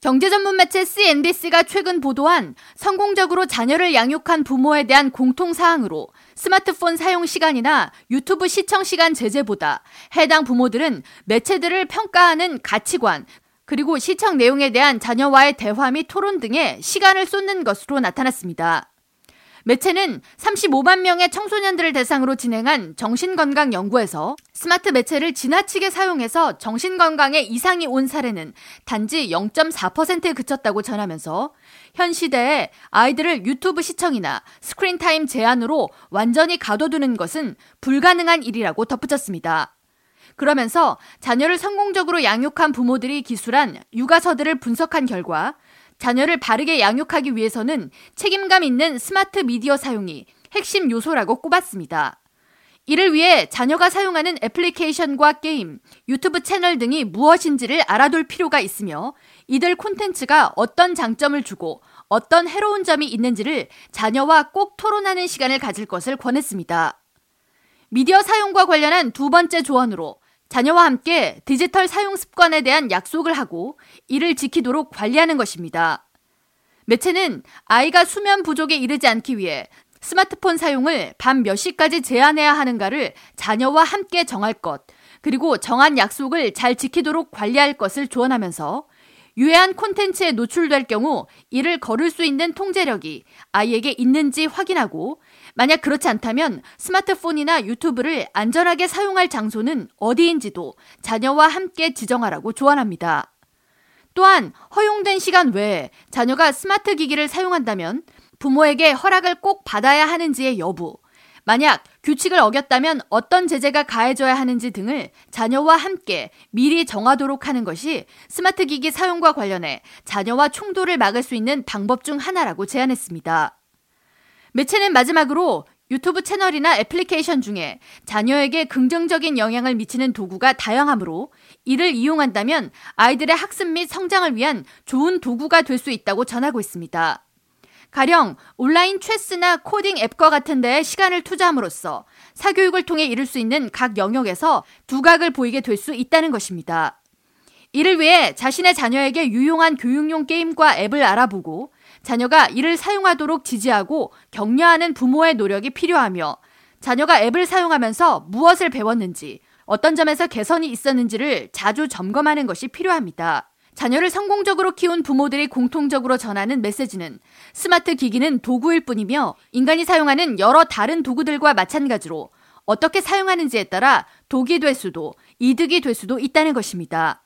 경제 전문 매체 CNBC가 최근 보도한 성공적으로 자녀를 양육한 부모에 대한 공통 사항으로 스마트폰 사용 시간이나 유튜브 시청 시간 제재보다 해당 부모들은 매체들을 평가하는 가치관, 그리고 시청 내용에 대한 자녀와의 대화 및 토론 등에 시간을 쏟는 것으로 나타났습니다. 매체는 35만 명의 청소년들을 대상으로 진행한 정신건강 연구에서 스마트 매체를 지나치게 사용해서 정신건강에 이상이 온 사례는 단지 0.4%에 그쳤다고 전하면서 현 시대에 아이들을 유튜브 시청이나 screen time 제한으로 완전히 가둬두는 것은 불가능한 일이라고 덧붙였습니다. 그러면서 자녀를 성공적으로 양육한 부모들이 기술한 육아서들을 분석한 결과 자녀를 바르게 양육하기 위해서는 책임감 있는 스마트 미디어 사용이 핵심 요소라고 꼽았습니다. 이를 위해 자녀가 사용하는 애플리케이션과 게임, 유튜브 채널 등이 무엇인지를 알아둘 필요가 있으며 이들 콘텐츠가 어떤 장점을 주고 어떤 해로운 점이 있는지를 자녀와 꼭 토론하는 시간을 가질 것을 권했습니다. 미디어 사용과 관련한 두 번째 조언으로 자녀와 함께 디지털 사용 습관에 대한 약속을 하고 이를 지키도록 관리하는 것입니다. 매체는 아이가 수면 부족에 이르지 않기 위해 스마트폰 사용을 밤 몇 시까지 제한해야 하는가를 자녀와 함께 정할 것, 그리고 정한 약속을 잘 지키도록 관리할 것을 조언하면서 유해한 콘텐츠에 노출될 경우 이를 거를 수 있는 통제력이 아이에게 있는지 확인하고 만약 그렇지 않다면 스마트폰이나 유튜브를 안전하게 사용할 장소는 어디인지도 자녀와 함께 지정하라고 조언합니다. 또한 허용된 시간 외에 자녀가 스마트 기기를 사용한다면 부모에게 허락을 꼭 받아야 하는지의 여부, 만약 규칙을 어겼다면 어떤 제재가 가해져야 하는지 등을 자녀와 함께 미리 정하도록 하는 것이 스마트 기기 사용과 관련해 자녀와 충돌을 막을 수 있는 방법 중 하나라고 제안했습니다. 매체는 마지막으로 유튜브 채널이나 애플리케이션 중에 자녀에게 긍정적인 영향을 미치는 도구가 다양하므로 이를 이용한다면 아이들의 학습 및 성장을 위한 좋은 도구가 될 수 있다고 전하고 있습니다. 가령 온라인 체스나 코딩 앱과 같은 데에 시간을 투자함으로써 사교육을 통해 이룰 수 있는 각 영역에서 두각을 보이게 될 수 있다는 것입니다. 이를 위해 자신의 자녀에게 유용한 교육용 게임과 앱을 알아보고 자녀가 이를 사용하도록 지지하고 격려하는 부모의 노력이 필요하며 자녀가 앱을 사용하면서 무엇을 배웠는지 어떤 점에서 개선이 있었는지를 자주 점검하는 것이 필요합니다. 자녀를 성공적으로 키운 부모들이 공통적으로 전하는 메시지는 스마트 기기는 도구일 뿐이며 인간이 사용하는 여러 다른 도구들과 마찬가지로 어떻게 사용하는지에 따라 독이 될 수도 이득이 될 수도 있다는 것입니다.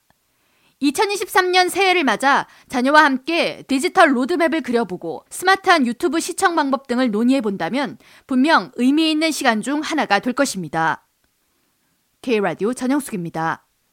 2023년 새해를 맞아 자녀와 함께 디지털 로드맵을 그려보고 스마트한 유튜브 시청 방법 등을 논의해 본다면 분명 의미 있는 시간 중 하나가 될 것입니다. K라디오 전영숙입니다.